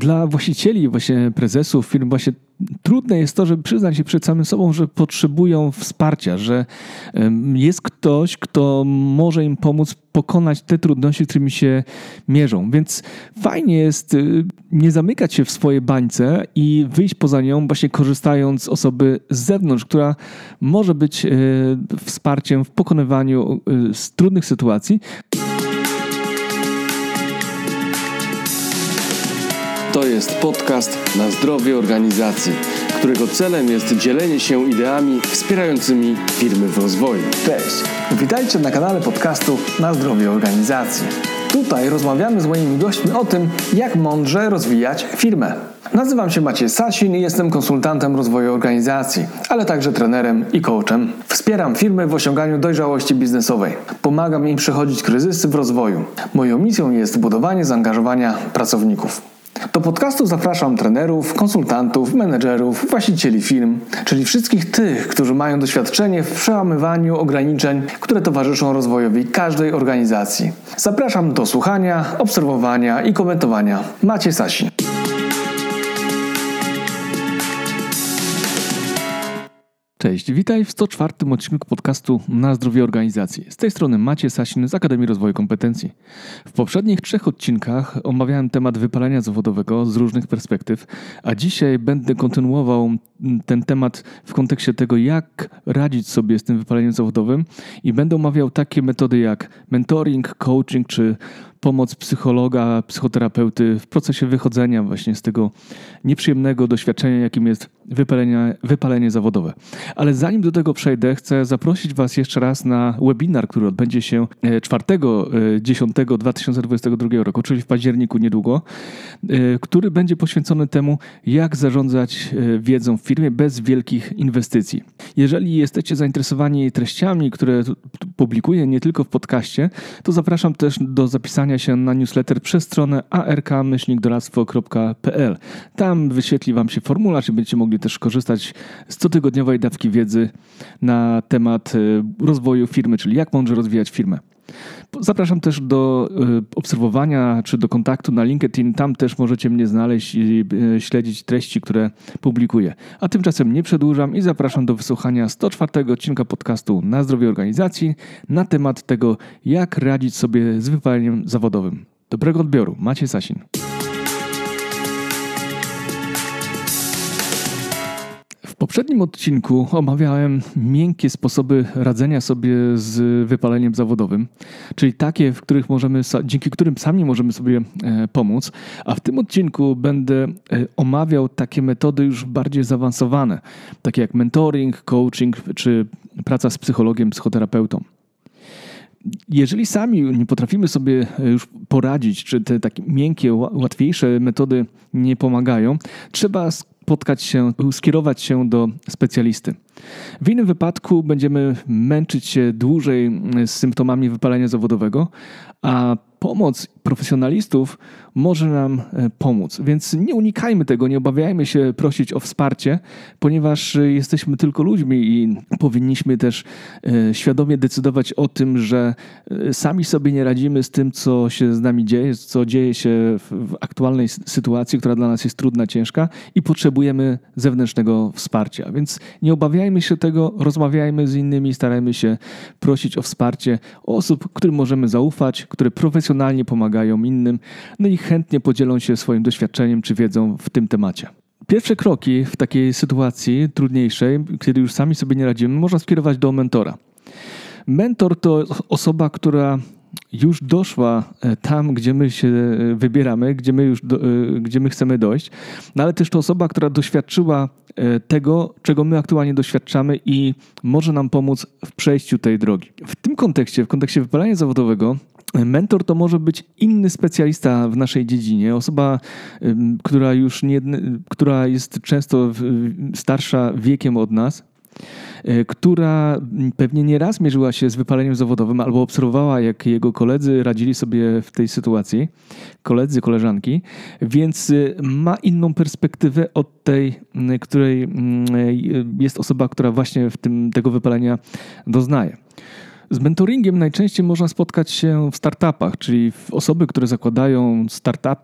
Dla właścicieli, właśnie prezesów firm, właśnie trudne jest to, żeby przyznać się przed samym sobą, że potrzebują wsparcia, że jest ktoś, kto może im pomóc pokonać te trudności, z którymi się mierzą. Więc fajnie jest y, nie zamykać się w swojej bańce i wyjść poza nią, właśnie korzystając z osoby z zewnątrz, która może być y, wsparciem w pokonywaniu y, trudnych sytuacji. To jest podcast na zdrowie organizacji, którego celem jest dzielenie się ideami wspierającymi firmy w rozwoju. Cześć, witajcie na kanale podcastu na zdrowie organizacji. Tutaj rozmawiamy z moimi gośćmi o tym, jak mądrze rozwijać firmę. Nazywam się Maciej Sasin i jestem konsultantem rozwoju organizacji, ale także trenerem i coachem. Wspieram firmy w osiąganiu dojrzałości biznesowej. Pomagam im przechodzić kryzysy w rozwoju. Moją misją jest budowanie zaangażowania pracowników. Do podcastu zapraszam trenerów, konsultantów, menedżerów, właścicieli firm, czyli wszystkich tych, którzy mają doświadczenie w przełamywaniu ograniczeń, które towarzyszą rozwojowi każdej organizacji. Zapraszam do słuchania, obserwowania i komentowania. Macie Sasin. Cześć, witaj w 104 odcinku podcastu Na zdrowie organizacji. Z tej strony Macie Sasin z Akademii Rozwoju Kompetencji. W poprzednich trzech odcinkach omawiałem temat wypalenia zawodowego z różnych perspektyw, a dzisiaj będę kontynuował ten temat w kontekście tego, jak radzić sobie z tym wypaleniem zawodowym i będę omawiał takie metody jak mentoring, coaching czy pomoc psychologa, psychoterapeuty w procesie wychodzenia właśnie z tego nieprzyjemnego doświadczenia, jakim jest wypalenie, wypalenie zawodowe. Ale zanim do tego przejdę, chcę zaprosić Was jeszcze raz na webinar, który odbędzie się 4.10.2022 e, roku, czyli w październiku niedługo, e, który będzie poświęcony temu, jak zarządzać e, wiedzą w firmie bez wielkich inwestycji. Jeżeli jesteście zainteresowani treściami, które publikuję nie tylko w podcaście, to zapraszam też do zapisania się na newsletter przez stronę ark-doradztwo.pl. Tam wyświetli Wam się formularz i będziecie mogli też korzystać z cotygodniowej dawki wiedzy na temat y, rozwoju firmy, czyli jak mądrze rozwijać firmę. Zapraszam też do y, obserwowania czy do kontaktu na LinkedIn. Tam też możecie mnie znaleźć i y, śledzić treści, które publikuję. A tymczasem nie przedłużam i zapraszam do wysłuchania 104 odcinka podcastu na zdrowie organizacji na temat tego, jak radzić sobie z wypaleniem zawodowym. Dobrego odbioru. Macie Sasin. Poprzednim odcinku omawiałem miękkie sposoby radzenia sobie z wypaleniem zawodowym, czyli takie, w których możemy, dzięki którym sami możemy sobie e, pomóc, a w tym odcinku będę e, omawiał takie metody już bardziej zaawansowane, takie jak mentoring, coaching czy praca z psychologiem, psychoterapeutą. Jeżeli sami nie potrafimy sobie e, już poradzić, czy te takie miękkie, łatwiejsze metody nie pomagają, trzeba spotkać się, skierować się do specjalisty. W innym wypadku będziemy męczyć się dłużej z symptomami wypalenia zawodowego, a pomoc profesjonalistów może nam e, pomóc. Więc nie unikajmy tego, nie obawiajmy się prosić o wsparcie, ponieważ e, jesteśmy tylko ludźmi i powinniśmy też e, świadomie decydować o tym, że sami sobie nie radzimy z tym, co się z nami dzieje, co dzieje się w aktualnej sytuacji, która dla nas jest trudna, ciężka i potrzebujemy zewnętrznego wsparcia. Więc nie obawiajmy się tego, rozmawiajmy z innymi, starajmy się prosić o wsparcie osób, którym możemy zaufać, które profesjonalnie pomagają innym, no i chętnie podzielą się swoim doświadczeniem czy wiedzą w tym temacie. Pierwsze kroki w takiej sytuacji trudniejszej, kiedy już sami sobie nie radzimy, można skierować do mentora. Mentor to osoba, która już doszła e, tam, gdzie my się e, wybieramy, gdzie my już do, e, gdzie my chcemy dojść, no ale też to osoba, która doświadczyła tego, czego my aktualnie doświadczamy i może nam pomóc w przejściu tej drogi. W tym kontekście, w kontekście wypalania zawodowego, Mentor to może być inny specjalista w naszej dziedzinie, osoba, która już nie, która jest często starsza wiekiem od nas, która pewnie nie raz mierzyła się z wypaleniem zawodowym albo obserwowała, jak jego koledzy radzili sobie w tej sytuacji, koledzy, koleżanki, więc e, ma inną perspektywę od tej, której jest osoba, która właśnie w tym, tego wypalenia doznaje. Z mentoringiem najczęściej można spotkać się w startupach, czyli osoby, które zakładają startup,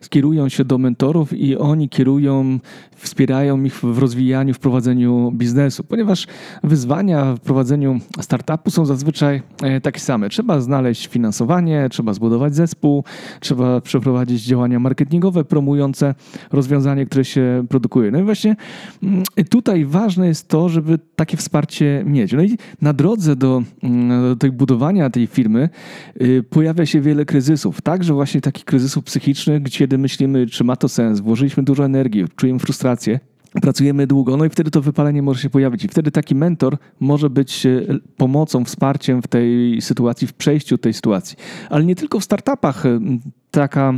skierują się do mentorów i oni kierują, wspierają ich w rozwijaniu, w prowadzeniu biznesu, ponieważ wyzwania w prowadzeniu startupu są zazwyczaj e, takie same. Trzeba znaleźć finansowanie, trzeba zbudować zespół, trzeba przeprowadzić działania marketingowe promujące rozwiązanie, które się produkuje. No i właśnie mm, tutaj ważne jest to, żeby takie wsparcie mieć. No i na drodze do tej budowania tej firmy y, pojawia się wiele kryzysów. Także właśnie takich kryzysów psychicznych, kiedy myślimy, czy ma to sens, włożyliśmy dużo energii, czujemy frustrację. Pracujemy długo, no i wtedy to wypalenie może się pojawić. I wtedy taki mentor może być y, pomocą, wsparciem w tej sytuacji, w przejściu tej sytuacji. Ale nie tylko w startupach y, taka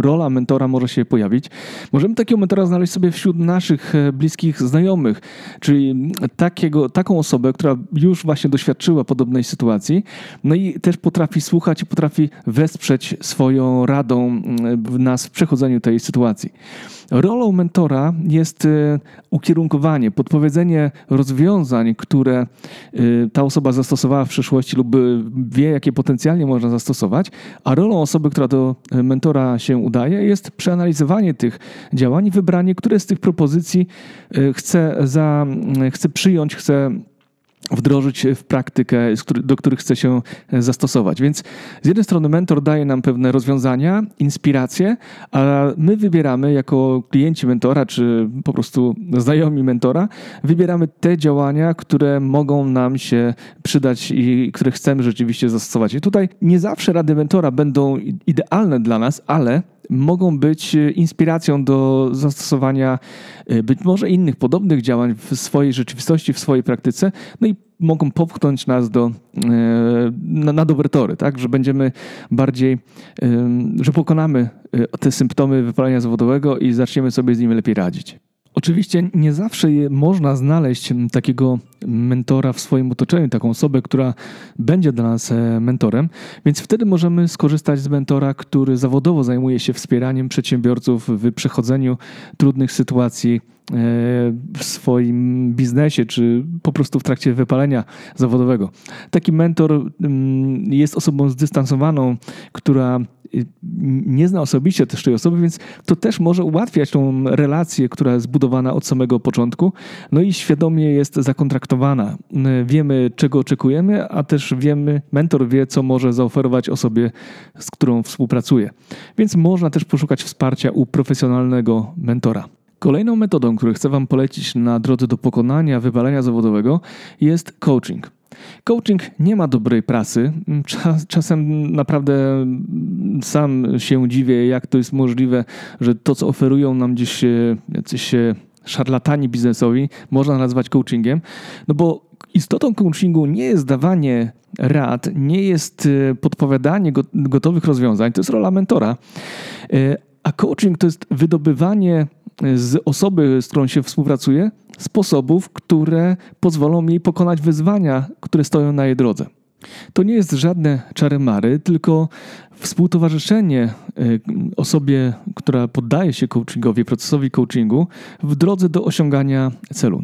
rola mentora może się pojawić. Możemy takiego mentora znaleźć sobie wśród naszych e, bliskich znajomych, czyli takiego, taką osobę, która już właśnie doświadczyła podobnej sytuacji, no i też potrafi słuchać i potrafi wesprzeć swoją radą nas w przechodzeniu tej sytuacji. Rolą mentora jest e, ukierunkowanie, podpowiedzenie rozwiązań, które e, ta osoba zastosowała w przeszłości lub wie, jakie potencjalnie można zastosować, a rolą osoby, która do mentora się udaje, jest przeanalizowanie tych działań i wybranie, które z tych propozycji e, chce, za, chce przyjąć, chce wdrożyć w praktykę, do których chce się zastosować. Więc z jednej strony mentor daje nam pewne rozwiązania, inspiracje, a my wybieramy jako klienci mentora, czy po prostu znajomi mentora, wybieramy te działania, które mogą nam się przydać i które chcemy rzeczywiście zastosować. I tutaj nie zawsze rady mentora będą idealne dla nas, ale mogą być e, inspiracją do zastosowania e, być może innych podobnych działań w swojej rzeczywistości, w swojej praktyce, no i mogą popchnąć nas do, e, na, na dobre tory, tak? że będziemy bardziej, że pokonamy te symptomy wypalenia zawodowego i zaczniemy sobie z nimi lepiej radzić. Oczywiście nie zawsze można znaleźć takiego mentora w swoim otoczeniu, taką osobę, która będzie dla nas e, mentorem, więc wtedy możemy skorzystać z mentora, który zawodowo zajmuje się wspieraniem przedsiębiorców w przechodzeniu trudnych sytuacji w swoim biznesie, czy po prostu w trakcie wypalenia zawodowego. Taki mentor mm, jest osobą zdystansowaną, która y, nie zna osobiście też tej osoby, więc to też może ułatwiać tą relację, która jest zbudowana od samego początku, no i świadomie jest zakontraktowana. E, wiemy, czego oczekujemy, a też wiemy, mentor wie, co może zaoferować osobie, z którą współpracuje. Więc można też poszukać wsparcia u profesjonalnego mentora. Kolejną metodą, którą chcę Wam polecić na drodze do pokonania wypalenia zawodowego jest coaching. Coaching nie ma dobrej prasy. Czas, czasem naprawdę sam się dziwię, jak to jest możliwe, że to, co oferują nam gdzieś jacyś szarlatani biznesowi, można nazwać coachingiem. No bo istotą coachingu nie jest dawanie rad, nie jest e, podpowiadanie gotowych rozwiązań, to jest rola mentora. E, a coaching to jest wydobywanie z osoby, z którą się współpracuje, sposobów, które pozwolą jej pokonać wyzwania, które stoją na jej drodze. To nie jest żadne czary-mary, tylko współtowarzyszenie y, osobie, która poddaje się coachingowi, procesowi coachingu w drodze do osiągania celu.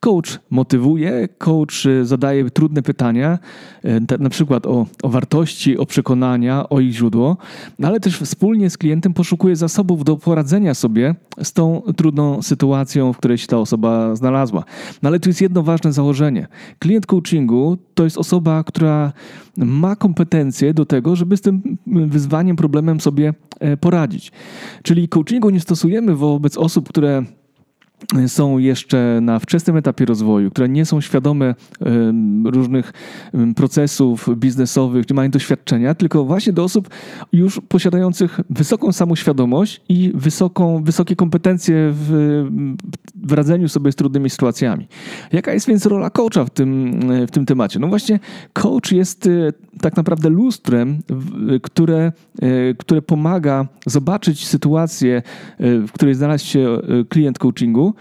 Coach motywuje, coach y, zadaje trudne pytania, y, na przykład o, o wartości, o przekonania, o ich źródło, ale też wspólnie z klientem poszukuje zasobów do poradzenia sobie z tą trudną sytuacją, w której się ta osoba znalazła. No ale tu jest jedno ważne założenie. Klient coachingu to jest osoba, która ma kompetencje do tego, żeby z tym wyzwaniem, problemem sobie e, poradzić. Czyli coachingu nie stosujemy wobec osób, które są jeszcze na wczesnym etapie rozwoju, które nie są świadome różnych procesów biznesowych, nie mają doświadczenia, tylko właśnie do osób już posiadających wysoką samoświadomość i wysoką, wysokie kompetencje w, w radzeniu sobie z trudnymi sytuacjami. Jaka jest więc rola coacha w tym, w tym temacie? No właśnie, coach jest e, tak naprawdę lustrem, które, e, które pomaga zobaczyć sytuację, e, w której znalazł się klient coachingu,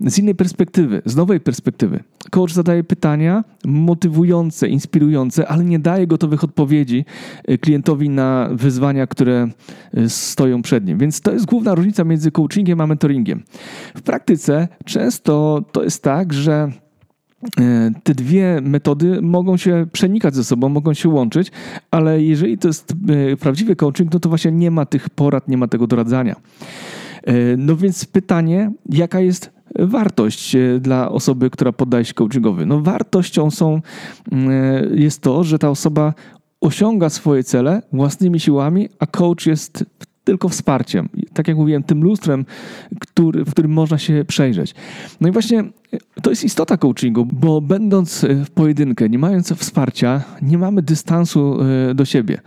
z innej perspektywy, z nowej perspektywy. Coach zadaje pytania motywujące, inspirujące, ale nie daje gotowych odpowiedzi e, klientowi na wyzwania, które e, stoją przed nim. Więc to jest główna różnica między coachingiem a mentoringiem. W praktyce często to jest tak, że E, te dwie metody mogą się przenikać ze sobą, mogą się łączyć, ale jeżeli to jest prawdziwy coaching, no to właśnie nie ma tych porad, nie ma tego doradzania. E, no więc pytanie, jaka jest wartość dla osoby, która poddaje się coachingowi? No wartością są, jest to, że ta osoba osiąga swoje cele własnymi siłami, a coach jest tylko wsparciem. Tak jak mówiłem, tym lustrem, który, w którym można się przejrzeć. No i właśnie to jest istota coachingu, bo będąc w pojedynkę, nie mając wsparcia, nie mamy dystansu e, do siebie.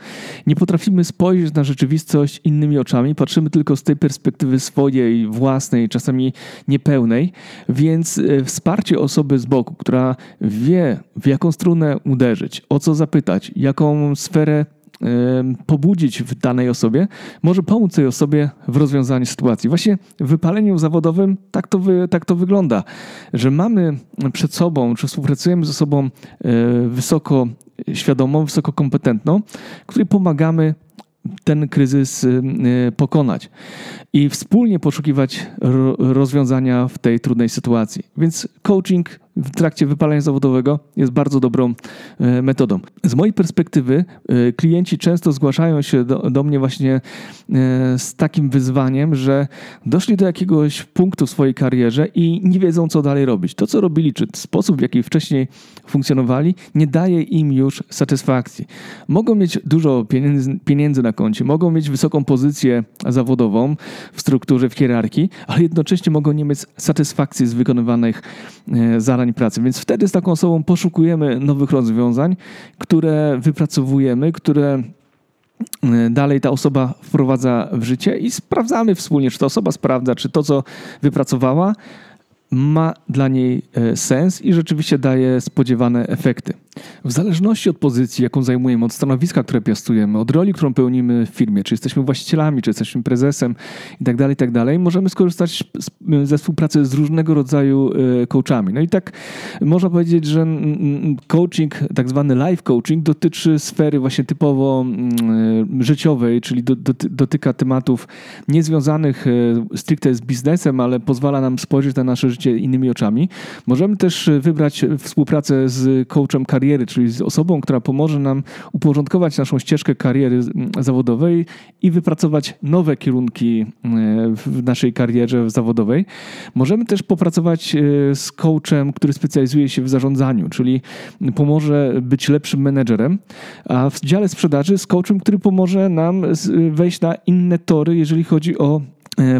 Nie potrafimy spojrzeć na rzeczywistość innymi oczami, patrzymy tylko z tej perspektywy swojej, własnej, czasami niepełnej, więc e, wsparcie osoby z boku, która wie, w jaką strunę uderzyć, o co zapytać, jaką sferę pobudzić w danej osobie, może pomóc tej osobie w rozwiązaniu sytuacji. Właśnie w wypaleniu zawodowym tak to, wy, tak to wygląda, że mamy przed sobą, czy współpracujemy ze sobą e, wysoko świadomą, wysoko kompetentną, której pomagamy ten kryzys y, pokonać i wspólnie poszukiwać rozwiązania w tej trudnej sytuacji. Więc coaching w trakcie wypalenia zawodowego jest bardzo dobrą y, metodą. Z mojej perspektywy klienci często zgłaszają się do, do, mnie właśnie z takim wyzwaniem, że doszli do jakiegoś punktu w swojej karierze i nie wiedzą, co dalej robić. To, co robili, czy sposób, w jaki wcześniej funkcjonowali, nie daje im już satysfakcji. Mogą mieć dużo pieniędzy, pieniędzy na koncie, mogą mieć wysoką pozycję zawodową w strukturze, w hierarchii, ale jednocześnie mogą nie mieć satysfakcji z wykonywanych e, pracy. Więc wtedy z taką osobą poszukujemy nowych rozwiązań, które wypracowujemy, które e, dalej ta osoba wprowadza w życie i sprawdzamy wspólnie, czy ta osoba sprawdza, czy to, co wypracowała, ma dla niej e, sens i rzeczywiście daje spodziewane efekty. W zależności od pozycji, jaką zajmujemy, od stanowiska, które piastujemy, od roli, którą pełnimy w firmie, czy jesteśmy właścicielami, czy jesteśmy prezesem itd., tak itd., tak możemy skorzystać ze współpracy z różnego rodzaju e, coachami. No i tak można powiedzieć, że coaching, tak zwany life coaching, dotyczy sfery właśnie typowo e, życiowej, czyli dotyka tematów niezwiązanych stricte z biznesem, ale pozwala nam spojrzeć na nasze życie innymi oczami. Możemy też wybrać współpracę z coachem kariery, czyli z osobą, która pomoże nam uporządkować naszą ścieżkę kariery zawodowej i wypracować nowe kierunki e, w naszej karierze zawodowej. Możemy też popracować e, z coachem, który specjalizuje się w zarządzaniu, czyli pomoże być lepszym menedżerem, a w dziale sprzedaży z coachem, który pomoże nam wejść na inne tory, jeżeli chodzi o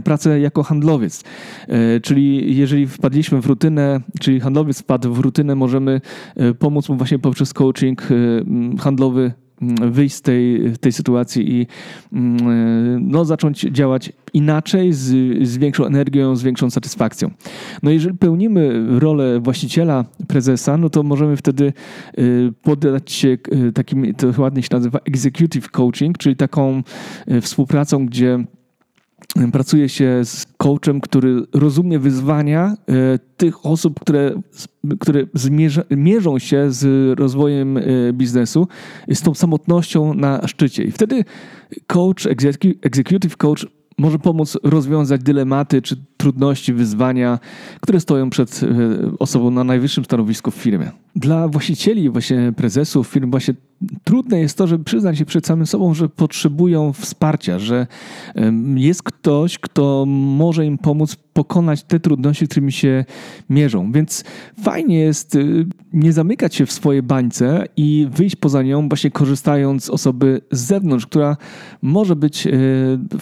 pracę jako handlowiec. E, czyli jeżeli wpadliśmy w rutynę, czyli handlowiec wpadł w rutynę, możemy e, pomóc mu właśnie poprzez coaching handlowy wyjść z tej, tej sytuacji i no, zacząć działać inaczej, z, z większą energią, z większą satysfakcją. No jeżeli pełnimy rolę właściciela, prezesa, no to możemy wtedy poddać się takim, to ładnie się nazywa executive coaching, czyli taką współpracą, gdzie pracuje się z coachem, który rozumie wyzwania e, tych osób, które, które zmierza, mierzą się z rozwojem e, biznesu, z tą samotnością na szczycie. I wtedy coach, executive coach może pomóc rozwiązać dylematy czy trudności, wyzwania, które stoją przed e, osobą na najwyższym stanowisku w firmie. Dla właścicieli, właśnie prezesów firm, właśnie trudne jest to, żeby przyznać się przed samym sobą, że potrzebują wsparcia, że jest ktoś, kto może im pomóc pokonać te trudności, którymi się mierzą. Więc fajnie jest y, nie zamykać się w swojej bańce i wyjść poza nią, właśnie korzystając z osoby z zewnątrz, która może być y,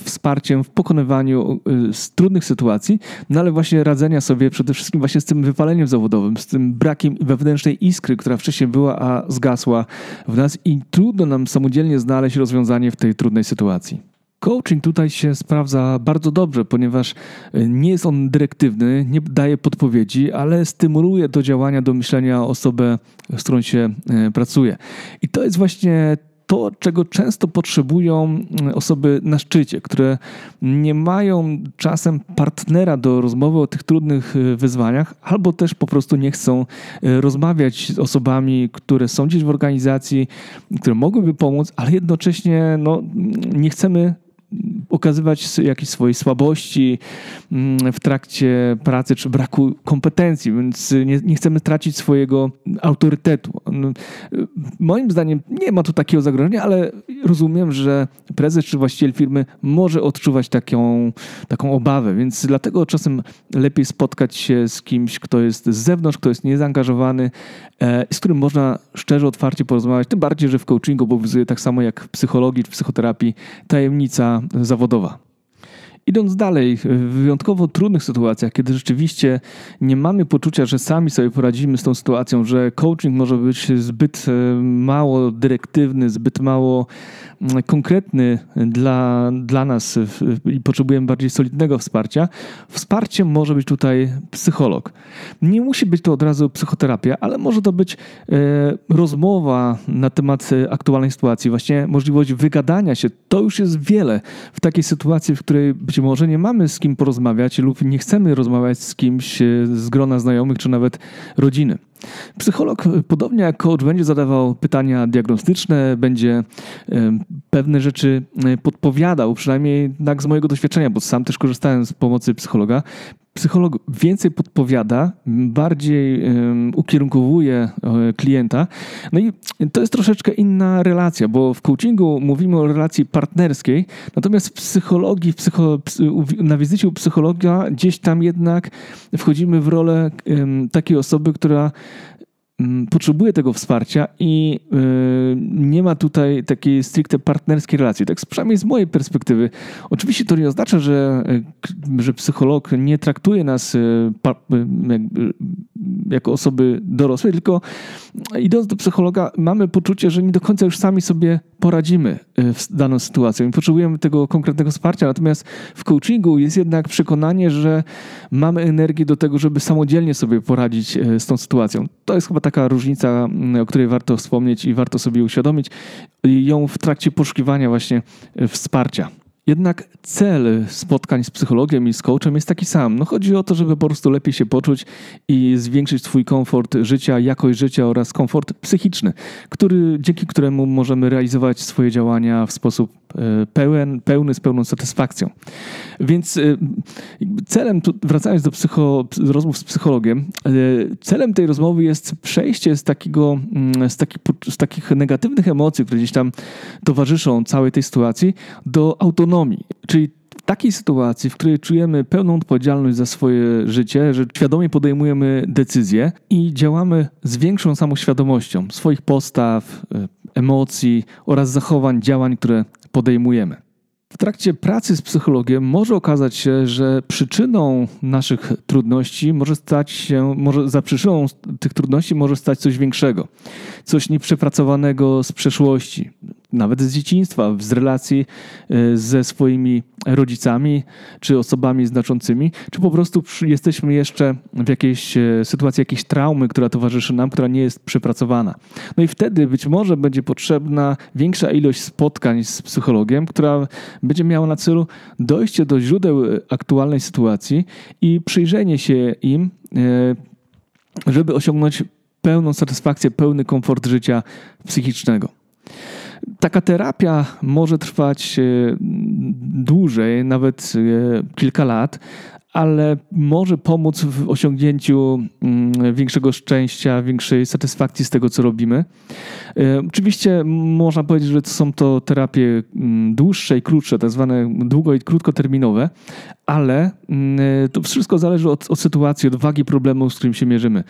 wsparciem w pokonywaniu y, trudnych sytuacji, no ale właśnie radzenia sobie przede wszystkim właśnie z tym wypaleniem zawodowym, z tym brakiem wewnętrznej iskry, która wcześniej była, a zgasła w nas i trudno nam samodzielnie znaleźć rozwiązanie w tej trudnej sytuacji. Coaching tutaj się sprawdza bardzo dobrze, ponieważ e, nie jest on dyrektywny, nie daje podpowiedzi, ale stymuluje do działania, do myślenia osobę, z którą się e, pracuje. I to jest właśnie to, czego często potrzebują mm, osoby na szczycie, które nie mają czasem partnera do rozmowy o tych trudnych y, wyzwaniach, albo też po prostu nie chcą y, rozmawiać z osobami, które są gdzieś w organizacji, które mogłyby pomóc, ale jednocześnie no, nie chcemy okazywać jakieś swoje słabości mm, w trakcie pracy czy braku kompetencji, więc nie, nie chcemy tracić swojego autorytetu. No, moim zdaniem nie ma tu takiego zagrożenia, ale rozumiem, że prezes czy właściciel firmy może odczuwać taką, taką obawę, więc dlatego czasem lepiej spotkać się z kimś, kto jest z zewnątrz, kto jest niezaangażowany, e, z którym można szczerze, otwarcie porozmawiać, tym bardziej, że w coachingu obowiązuje tak samo jak w psychologii czy psychoterapii tajemnica zawodowa. Zawodowa. Idąc dalej, w wyjątkowo trudnych sytuacjach, kiedy rzeczywiście nie mamy poczucia, że sami sobie poradzimy z tą sytuacją, że coaching może być zbyt e, mało dyrektywny, zbyt mało mm, konkretny dla, dla nas i potrzebujemy bardziej solidnego wsparcia, wsparciem może być tutaj psycholog. Nie musi być to od razu psychoterapia, ale może to być e, rozmowa na temat aktualnej sytuacji, właśnie możliwość wygadania się. To już jest wiele w takiej sytuacji, w której być może nie mamy z kim porozmawiać lub nie chcemy rozmawiać z kimś e, z grona znajomych czy nawet rodziny. Psycholog, podobnie jak coach, będzie zadawał pytania diagnostyczne, będzie e, pewne rzeczy e, podpowiadał, przynajmniej tak z mojego doświadczenia, bo sam też korzystałem z pomocy psychologa psycholog więcej podpowiada, bardziej ukierunkowuje e, klienta. No i to jest troszeczkę inna relacja, bo w coachingu mówimy o relacji partnerskiej, natomiast w psychologii, w psycho, na wizycie u psychologa gdzieś tam jednak wchodzimy w rolę takiej osoby, która potrzebuje tego wsparcia i y, nie ma tutaj takiej stricte partnerskiej relacji. Tak przynajmniej z mojej perspektywy. Oczywiście to nie oznacza, że, y, że psycholog nie traktuje nas y, jako osoby dorosłe, tylko idąc do psychologa mamy poczucie, że nie do końca już sami sobie poradzimy w daną sytuację. Potrzebujemy tego konkretnego wsparcia, natomiast w coachingu jest jednak przekonanie, że mamy energię do tego, żeby samodzielnie sobie poradzić z tą sytuacją. To jest chyba taka różnica, mm, o której warto wspomnieć i warto sobie uświadomić ją w trakcie poszukiwania właśnie e, wsparcia. Jednak cel spotkań z psychologiem i z coachem jest taki sam. No chodzi o to, żeby po prostu lepiej się poczuć i zwiększyć swój komfort życia, jakość życia oraz komfort psychiczny, który, dzięki któremu możemy realizować swoje działania w sposób pełen, pełny, z pełną satysfakcją. Więc e, celem, wracając do psycho, rozmów z psychologiem, e, celem tej rozmowy jest przejście z, takiego, mm, z, taki, z takich negatywnych emocji, które gdzieś tam towarzyszą całej tej sytuacji, do autonomii. Czyli takiej sytuacji, w której czujemy pełną odpowiedzialność za swoje życie, że świadomie podejmujemy decyzje i działamy z większą samoświadomością swoich postaw, e, emocji oraz zachowań, działań, które podejmujemy. W trakcie pracy z psychologiem może okazać się, że przyczyną naszych trudności może stać się, może za przyczyną tych trudności może stać coś większego, coś nieprzepracowanego z przeszłości, nawet z dzieciństwa, z relacji e, ze swoimi rodzicami czy osobami znaczącymi, czy po prostu jesteśmy jeszcze w jakiejś e, sytuacji, jakiejś traumy, która towarzyszy nam, która nie jest przepracowana. No i wtedy być może będzie potrzebna większa ilość spotkań z psychologiem, która będzie miała na celu dojście do źródeł e, aktualnej sytuacji i przyjrzenie się im, żeby osiągnąć pełną satysfakcję, pełny komfort życia psychicznego. Taka terapia może trwać e, dłużej, nawet e, kilka lat, ale może pomóc w osiągnięciu mm, większego szczęścia, większej satysfakcji z tego, co robimy. E, oczywiście można powiedzieć, że są to terapie mm, dłuższe i krótsze, tak zwane długo i krótkoterminowe, ale mm, to wszystko zależy od, od sytuacji, od wagi problemu, z którym się mierzymy.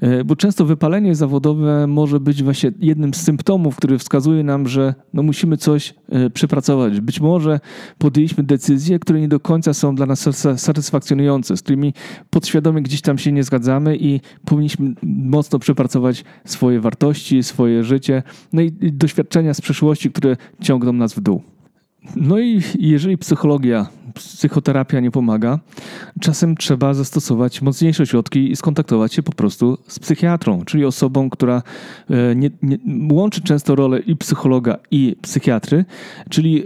E, bo często wypalenie zawodowe może być właśnie jednym z symptomów, który wskazuje nam, że no musimy coś e, przepracować. Być może podjęliśmy decyzje, które nie do końca są dla nas satysfakcjonujące, z którymi podświadomie gdzieś tam się nie zgadzamy i powinniśmy mocno przepracować swoje wartości, swoje życie, no i doświadczenia z przeszłości, które ciągną nas w dół. No i jeżeli psychologia, psychoterapia nie pomaga, czasem trzeba zastosować mocniejsze środki i skontaktować się po prostu z psychiatrą, czyli osobą, która e, nie, nie, łączy często rolę i psychologa, i psychiatry, czyli e,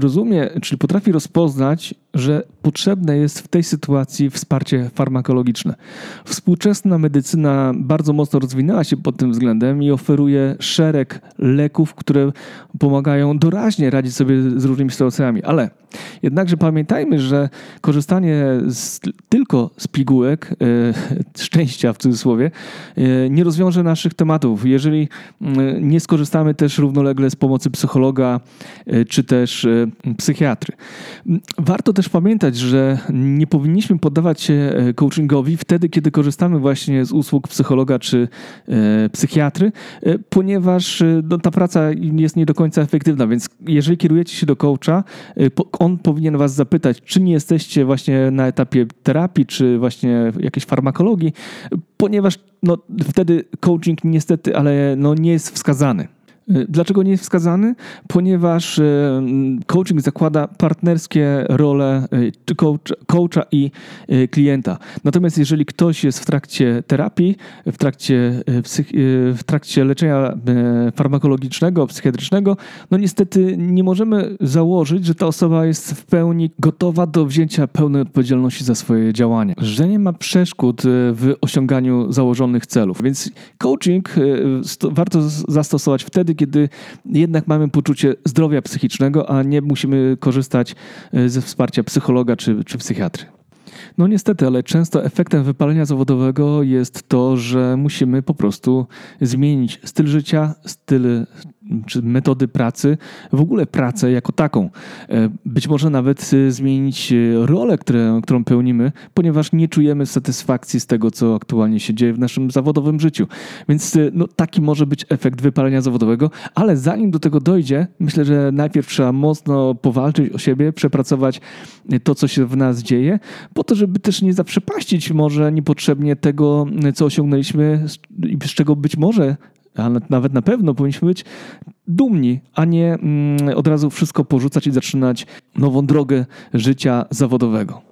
rozumie, czyli potrafi rozpoznać, że potrzebne jest w tej sytuacji wsparcie farmakologiczne. Współczesna medycyna bardzo mocno rozwinęła się pod tym względem i oferuje szereg leków, które pomagają doraźnie radzić sobie z różnymi sytuacjami, ale Jednakże pamiętajmy, że korzystanie z, tylko z pigułek, e, szczęścia w cudzysłowie, e, nie rozwiąże naszych tematów. Jeżeli e, nie skorzystamy też równolegle z pomocy psychologa e, czy też psychiatry. Warto też pamiętać, że nie powinniśmy poddawać się coachingowi wtedy, kiedy korzystamy właśnie z usług psychologa czy psychiatry, ponieważ no, ta praca jest nie do końca efektywna, więc jeżeli kierujecie się do coacha, on powinien was zapytać, czy nie jesteście właśnie na etapie terapii, czy właśnie jakiejś farmakologii, ponieważ no, wtedy coaching niestety, ale no, nie jest wskazany. Y, dlaczego nie jest wskazany? Ponieważ y, coaching zakłada partnerskie role y, coacha i klienta. Natomiast jeżeli ktoś jest w trakcie terapii, w trakcie, w trakcie leczenia farmakologicznego, psychiatrycznego, no niestety nie możemy założyć, że ta osoba jest w pełni gotowa do wzięcia pełnej odpowiedzialności za swoje działania. Że nie ma przeszkód w osiąganiu założonych celów. Więc coaching warto zastosować wtedy, kiedy jednak mamy poczucie zdrowia psychicznego, a nie musimy korzystać e, ze wsparcia psychologa czy, czy psychiatry. No niestety, ale często efektem wypalenia zawodowego jest to, że musimy po prostu zmienić styl życia, styl czy metody pracy, w ogóle pracę jako taką. E, być może nawet e, zmienić e, rolę, które, którą pełnimy, ponieważ nie czujemy satysfakcji z tego, co aktualnie się dzieje w naszym zawodowym życiu. Więc no, taki może być efekt wypalenia zawodowego, ale zanim do tego dojdzie, myślę, że najpierw trzeba mocno powalczyć o siebie, przepracować to, co się w nas dzieje, po to, żeby też nie zaprzepaścić może niepotrzebnie tego, co osiągnęliśmy i z czego być może ale nawet na pewno powinniśmy być dumni, a nie mm, od razu wszystko porzucać i zaczynać nową drogę życia zawodowego.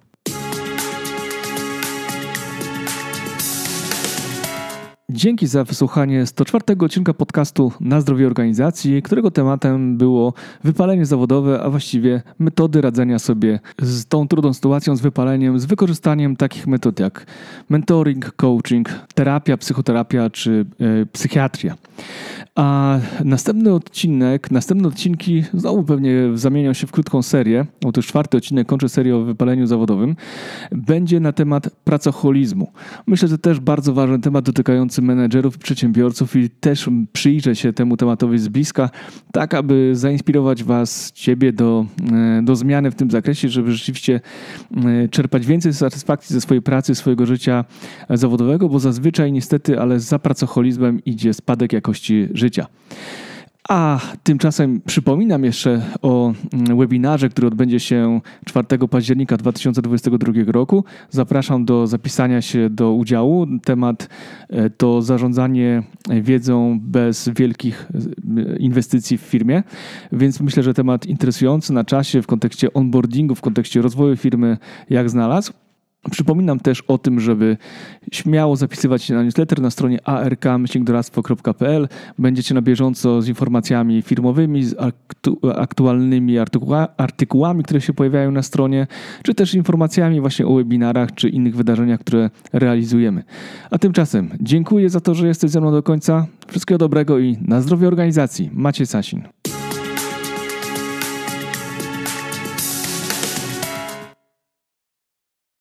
Dzięki za wysłuchanie 104 odcinka podcastu Na zdrowie organizacji, którego tematem było wypalenie zawodowe, a właściwie metody radzenia sobie z tą trudną sytuacją, z wypaleniem, z wykorzystaniem takich metod jak mentoring, coaching, terapia, psychoterapia czy e, psychiatria. A następny odcinek, następne odcinki znowu pewnie zamienią się w krótką serię. Otóż czwarty odcinek kończy serię o wypaleniu zawodowym. Będzie na temat pracoholizmu. Myślę, że też bardzo ważny temat dotykający menedżerów przedsiębiorców i też przyjrzę się temu tematowi z bliska, tak aby zainspirować Was, Ciebie do, e, do zmiany w tym zakresie, żeby rzeczywiście e, czerpać więcej satysfakcji ze swojej pracy, swojego życia zawodowego, bo zazwyczaj niestety, ale za pracoholizmem idzie spadek jakości życia. A tymczasem przypominam jeszcze o mm, webinarze, który odbędzie się 4 października 2022 roku. Zapraszam do zapisania się do udziału. Temat e, to zarządzanie wiedzą bez wielkich e, inwestycji w firmie, więc myślę, że temat interesujący na czasie w kontekście onboardingu, w kontekście rozwoju firmy, jak znalazł. Przypominam też o tym, żeby śmiało zapisywać się na newsletter na stronie ark-doradztwo.pl. Będziecie na bieżąco z informacjami firmowymi, z aktu aktualnymi artykuła artykułami, które się pojawiają na stronie, czy też informacjami właśnie o webinarach, czy innych wydarzeniach, które realizujemy. A tymczasem dziękuję za to, że jesteś ze mną do końca. Wszystkiego dobrego i na zdrowie organizacji. Macie Sasin.